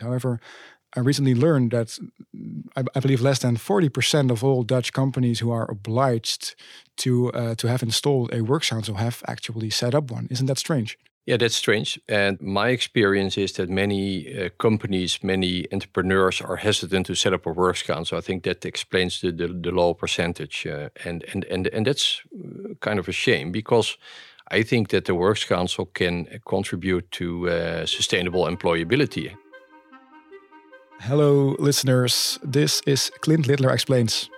However, I recently learned that I, I believe less than 40% of all Dutch companies who are obliged to uh, to have installed a works council have actually set up one. Isn't that strange? Yeah, that's strange. And my experience is that many uh, companies, many entrepreneurs are hesitant to set up a works council. I think that explains the, the, the low percentage. Uh, and, and, and, and that's uh, kind of a shame because I think that the works council can contribute to uh, sustainable employability. Hello, listeners. This is Clint Littler Explains.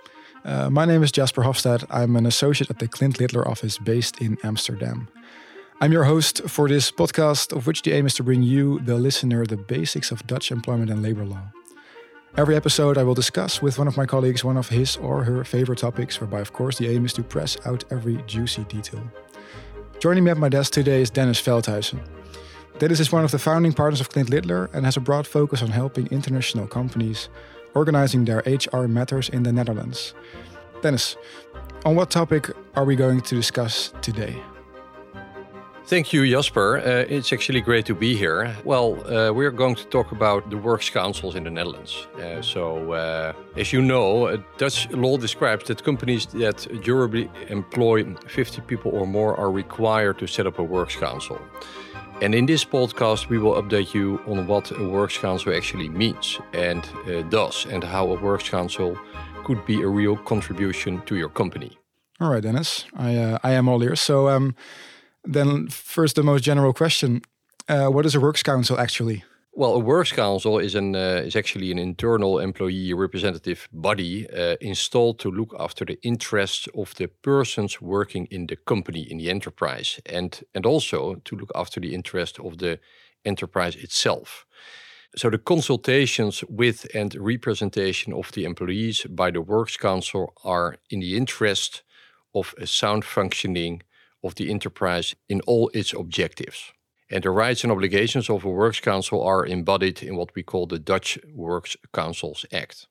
Uh, my name is Jasper Hofstad. I'm an associate at the Clint Littler office based in Amsterdam. I'm your host for this podcast, of which the aim is to bring you, the listener, the basics of Dutch employment and labor law. Every episode, I will discuss with one of my colleagues one of his or her favorite topics, whereby, of course, the aim is to press out every juicy detail. Joining me at my desk today is Dennis Veldhuizen. Dennis is one of the founding partners of Clint Littler and has a broad focus on helping international companies organizing their HR matters in the Netherlands. Dennis, on what topic are we going to discuss today? Thank you, Jasper. Uh, it's actually great to be here. Well, uh, we're going to talk about the works councils in the Netherlands. Uh, so, uh, as you know, uh, Dutch law describes that companies that durably employ 50 people or more are required to set up a works council. And in this podcast, we will update you on what a works council actually means and uh, does, and how a works council could be a real contribution to your company. All right, Dennis, I I am all ears. So. Um, then, first, the most general question: uh, What is a works council actually? Well, a works council is an uh, is actually an internal employee representative body uh, installed to look after the interests of the persons working in the company in the enterprise, and and also to look after the interest of the enterprise itself. So the consultations with and representation of the employees by the works council are in the interest of a sound functioning of the enterprise in all its objectives. And the rights and obligations of a Works Council are embodied in what we call the Dutch Works Councils Act.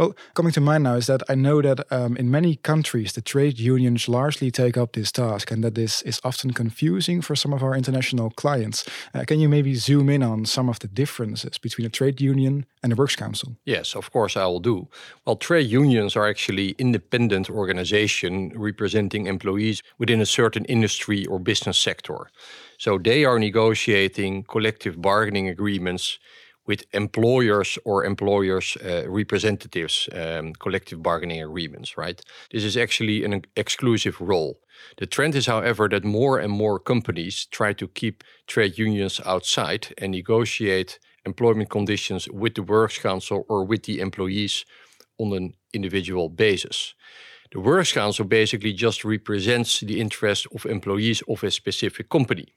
Well, coming to mind now is that I know that um, in many countries the trade unions largely take up this task, and that this is often confusing for some of our international clients. Uh, can you maybe zoom in on some of the differences between a trade union and a works council? Yes, of course I will do. Well, trade unions are actually independent organization representing employees within a certain industry or business sector. So they are negotiating collective bargaining agreements with employers or employers uh, representatives um, collective bargaining agreements right? This is actually an exclusive role. The trend is however that more and more companies try to keep trade unions outside and negotiate employment conditions with the works council or with the employees on an individual basis. The works council basically just represents the interest of employees of a specific company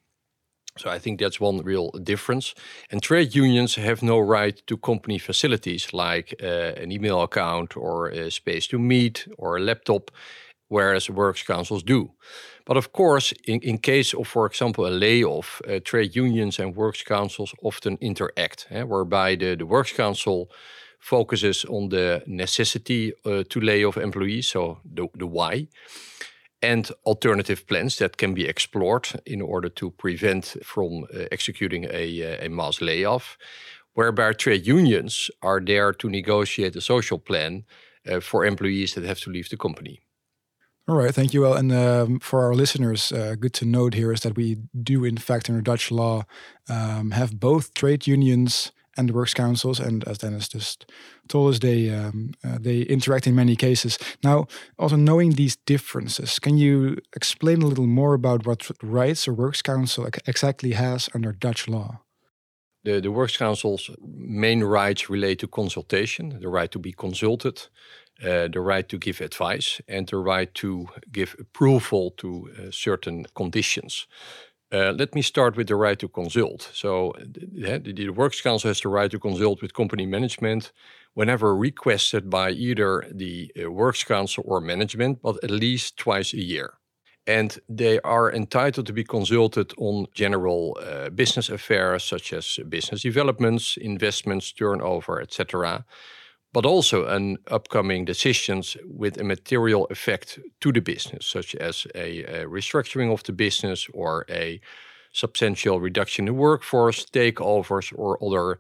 so I think that's one real difference. And trade unions have no right to company facilities like uh, an email account or a space to meet or a laptop, whereas works councils do. But of course, in, in case of, for example, a layoff, uh, trade unions and works councils often interact, eh, whereby the, the works council focuses on the necessity uh, to lay off employees, so the, the why and alternative plans that can be explored in order to prevent from uh, executing a, uh, a mass layoff, whereby trade unions are there to negotiate a social plan uh, for employees that have to leave the company. All right, thank you. Well, and um, for our listeners, uh, good to note here is that we do, in fact, our Dutch law, um, have both trade unions and the works councils. And as Dennis just told us, they um, uh, they interact in many cases. Now, also knowing these differences, can you explain a little more about what rights a works council exactly has under Dutch law? The, the Works Council's main rights relate to consultation, the right to be consulted, uh, the right to give advice, and the right to give approval to uh, certain conditions. Uh, let me start with the right to consult. So, the, the, Works Council has the right to consult with company management whenever requested by either the uh, Works Council or management, but at least twice a year. And they are entitled to be consulted on general uh, business affairs such as business developments, investments, turnover, etc but also an upcoming decisions with a material effect to the business, such as a, a restructuring of the business or a substantial reduction in workforce, takeovers, or other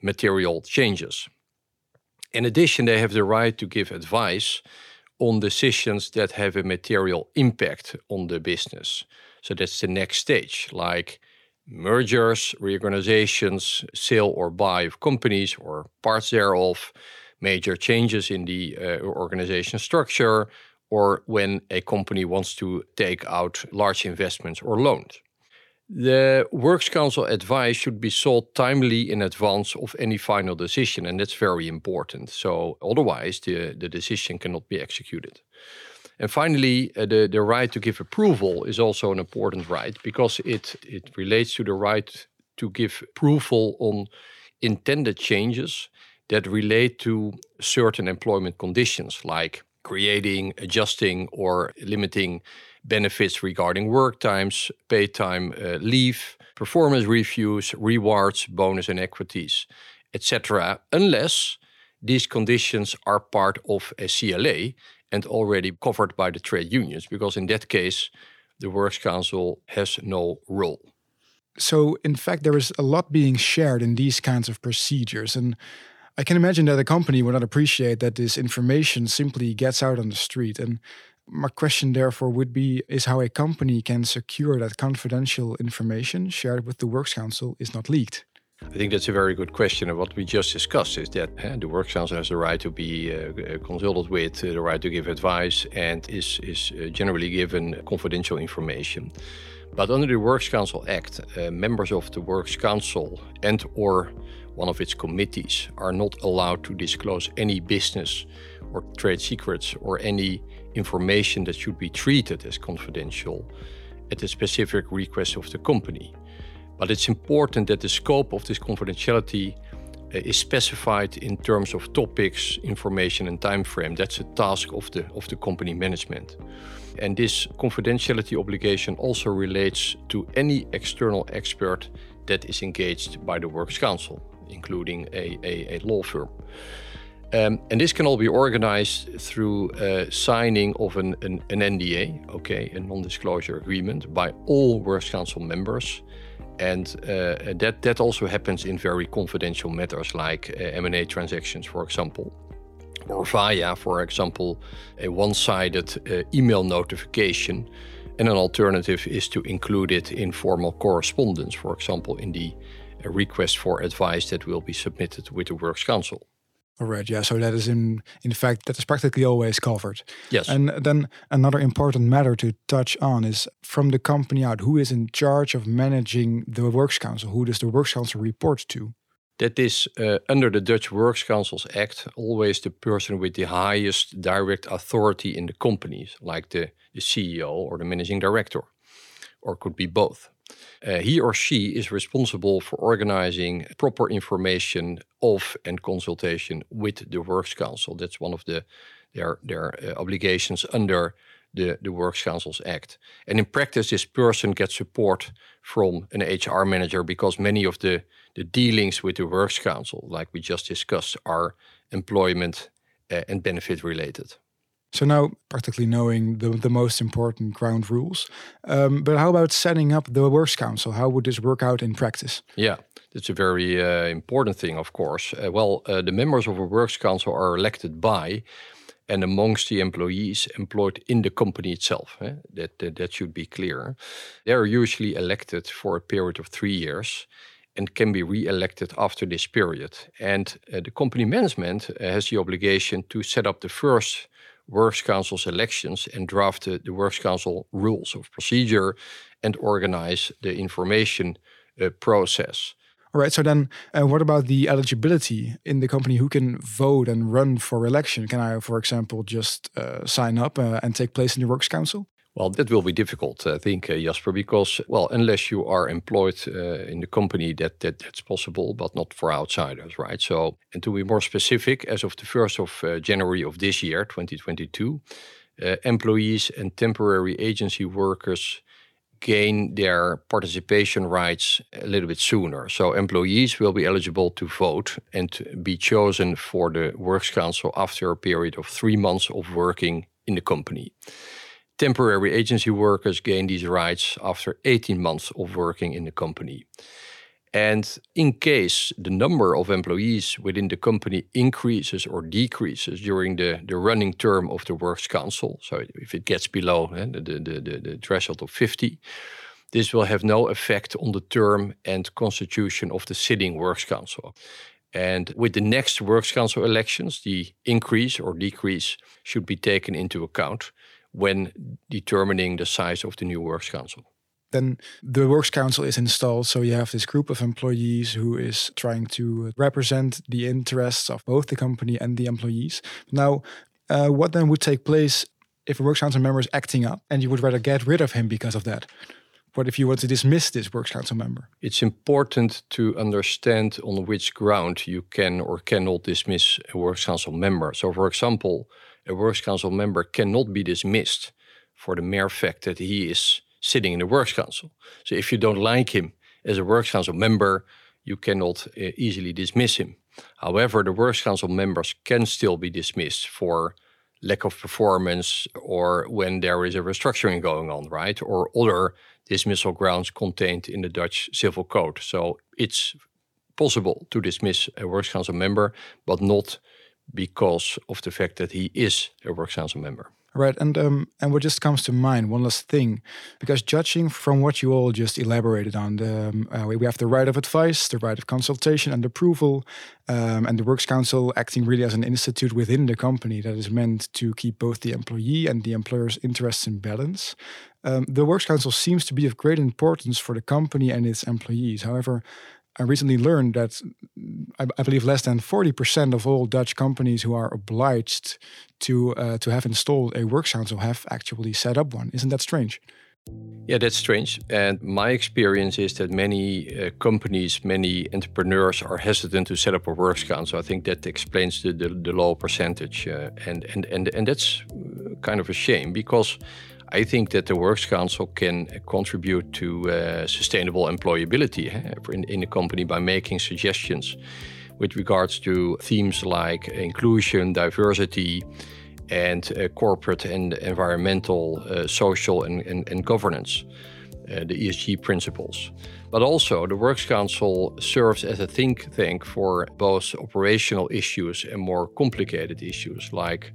material changes. In addition, they have the right to give advice on decisions that have a material impact on the business. So that's the next stage, like mergers, reorganizations, sale or buy of companies or parts thereof, major changes in the uh, organization structure, or when a company wants to take out large investments or loans. The Works Council advice should be sought timely in advance of any final decision, and that's very important. So, otherwise, the, the decision cannot be executed. And finally, uh, the, the right to give approval is also an important right because it, it relates to the right to give approval on intended changes that relate to certain employment conditions, like creating, adjusting, or limiting benefits regarding work times, paid time, uh, leave, performance reviews, rewards, bonus and equities, etc., unless these conditions are part of a CLA and already covered by the trade unions, because in that case, the Works Council has no role. So, in fact, there is a lot being shared in these kinds of procedures. And I can imagine that a company would not appreciate that this information simply gets out on the street. And my question, therefore, would be is how a company can secure that confidential information shared with the Works Council is not leaked. I think that's a very good question. And what we just discussed is that uh, the Works Council has the right to be uh, consulted with, uh, the right to give advice, and is, is generally given confidential information. But under the Works Council Act, members of the Works Council and or one of its committees are not allowed to disclose any business or trade secrets or any information that should be treated as confidential at the specific request of the company. But it's important that the scope of this confidentiality uh, is specified in terms of topics, information, and time frame. That's a task of the of the company management. And this confidentiality obligation also relates to any external expert that is engaged by the Works Council, including a, a, a law firm. Um, and this can all be organized through uh, signing of an, an, an, NDA, okay, a non-disclosure agreement, by all Works Council members. And uh, that, that also happens in very confidential matters like uh, M&A transactions, for example, or via, for example, a one-sided uh, email notification. And an alternative is to include it in formal correspondence, for example, in the uh, request for advice that will be submitted with the Works Council. All right, yeah. So that is in in fact that is practically always covered. Yes. And then another important matter to touch on is from the company out, who is in charge of managing the Works Council? Who does the Works Council report to? That is uh, under the Dutch Works Councils Act, always the person with the highest direct authority in the companies, like the, the CEO or the managing director, or could be both. Uh, he or she is responsible for organizing proper information of and consultation with the Works Council. That's one of the their their uh, obligations under the, the Works Councils Act. And in practice, this person gets support from an HR manager because many of the, the dealings with the Works Council, like we just discussed, are employment uh, and benefit related. So now practically knowing the, the most important ground rules. Um, but how about setting up the Works Council? How would this work out in practice? Yeah, that's a very uh, important thing, of course. Uh, well, uh, the members of a Works Council are elected by and amongst the employees employed in the company itself. Eh? That, that, that should be clear. They are usually elected for a period of three years and can be re-elected after this period. And uh, the company management uh, has the obligation to set up the first Works Council's elections and draft the, the Works Council rules of procedure and organize the information uh, process. All right. So then, uh, what about the eligibility in the company? Who can vote and run for election? Can I, for example, just uh, sign up uh, and take place in the Works Council? Well, that will be difficult, I think, uh, Jasper, because well, unless you are employed uh, in the company, that, that that's possible, but not for outsiders, right? So, and to be more specific, as of the first of uh, January of this year, 2022, uh, employees and temporary agency workers gain their participation rights a little bit sooner. So employees will be eligible to vote and be chosen for the Works Council after a period of three months of working in the company temporary agency workers gain these rights after 18 months of working in the company. And in case the number of employees within the company increases or decreases during the, the running term of the Works Council, so if it gets below eh, the, the, the, the threshold of 50, this will have no effect on the term and constitution of the sitting Works Council. And with the next Works Council elections, the increase or decrease should be taken into account when determining the size of the new Works Council? Then the works council is installed so you have this group of employees who is trying to represent the interests of both the company and the employees. Now uh, what then would take place if a works council member is acting up and you would rather get rid of him because of that? What if you want to dismiss this works council member? It's important to understand on which ground you can or cannot dismiss a works council member. So for example a works council member cannot be dismissed for the mere fact that he is sitting in the works council. So if you don't like him as a works council member, you cannot uh, easily dismiss him. However, the works council members can still be dismissed for lack of performance or when there is a restructuring going on, right? Or other dismissal grounds contained in the Dutch Civil Code. So it's possible to dismiss a works council member, but not because of the fact that he is a works council member. Right, and um, and what just comes to mind, one last thing, because judging from what you all just elaborated on, the, um, uh, we have the right of advice, the right of consultation and approval, um, and the Works Council acting really as an institute within the company that is meant to keep both the employee and the employer's interests in balance. Um, the Works Council seems to be of great importance for the company and its employees. However, I recently learned that I, I believe less than 40% of all Dutch companies who are obliged to uh, to have installed a works council have actually set up one. Isn't that strange? Yeah, that's strange. And my experience is that many uh, companies, many entrepreneurs are hesitant to set up a works council. I think that explains the, the, the low percentage. Uh, and, and, and, and that's uh, kind of a shame because I think that the Works Council can contribute to uh, sustainable employability eh, in, in a company by making suggestions with regards to themes like inclusion, diversity, and uh, corporate and environmental, uh, social, and, and, and governance, uh, the ESG principles. But also, the Works Council serves as a think tank for both operational issues and more complicated issues like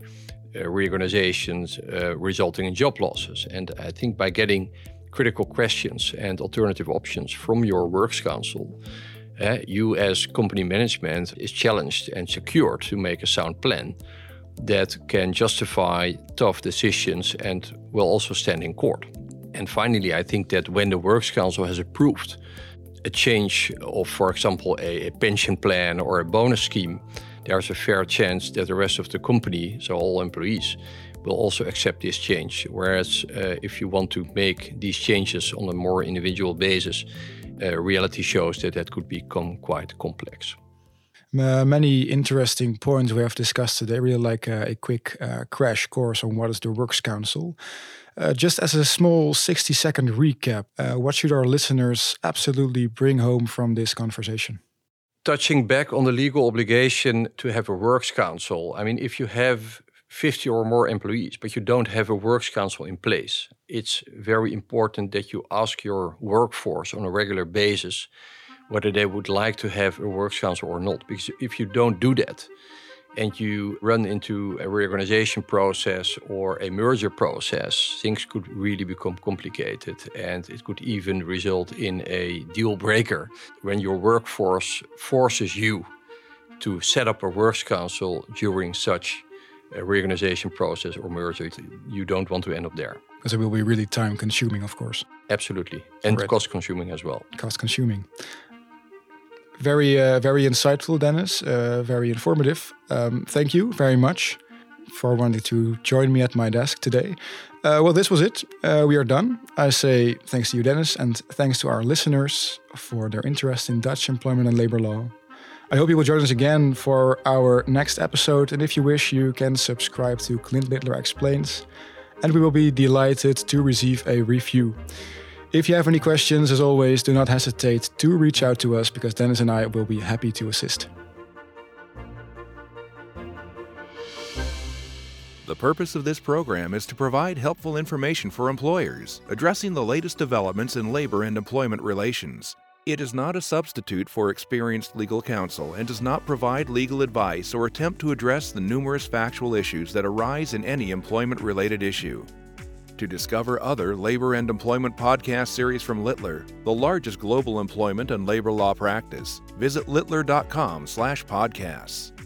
reorganizations uh, resulting in job losses. And I think by getting critical questions and alternative options from your works council, uh, you as company management is challenged and secured to make a sound plan that can justify tough decisions and will also stand in court. And finally, I think that when the Works Council has approved a change of, for example, a, a pension plan or a bonus scheme, there's a fair chance that the rest of the company, so all employees, will also accept this change. Whereas uh, if you want to make these changes on a more individual basis, uh, reality shows that that could become quite complex. Uh, many interesting points we have discussed today. Really like uh, a quick uh, crash course on what is the Works Council. Uh, just as a small 60 second recap, what should our listeners absolutely bring home from this conversation? Touching back on the legal obligation to have a works council, I mean, if you have 50 or more employees, but you don't have a works council in place, it's very important that you ask your workforce on a regular basis whether they would like to have a works council or not. Because if you don't do that, and you run into a reorganization process or a merger process, things could really become complicated. And it could even result in a deal breaker when your workforce forces you to set up a works council during such a reorganization process or merger. You don't want to end up there. Because it will be really time consuming, of course. Absolutely. And right. cost consuming as well. Cost consuming. Very, uh, very insightful, Dennis. Uh, very informative. Um, thank you very much for wanting to join me at my desk today. Uh, well, this was it. Uh, we are done. I say thanks to you, Dennis, and thanks to our listeners for their interest in Dutch employment and labor law. I hope you will join us again for our next episode. And if you wish, you can subscribe to Clint Littler Explains, and we will be delighted to receive a review. If you have any questions, as always, do not hesitate to reach out to us because Dennis and I will be happy to assist. The purpose of this program is to provide helpful information for employers addressing the latest developments in labor and employment relations. It is not a substitute for experienced legal counsel and does not provide legal advice or attempt to address the numerous factual issues that arise in any employment related issue. To discover other labor and employment podcast series from Littler, the largest global employment and labor law practice, visit littler.com/podcasts.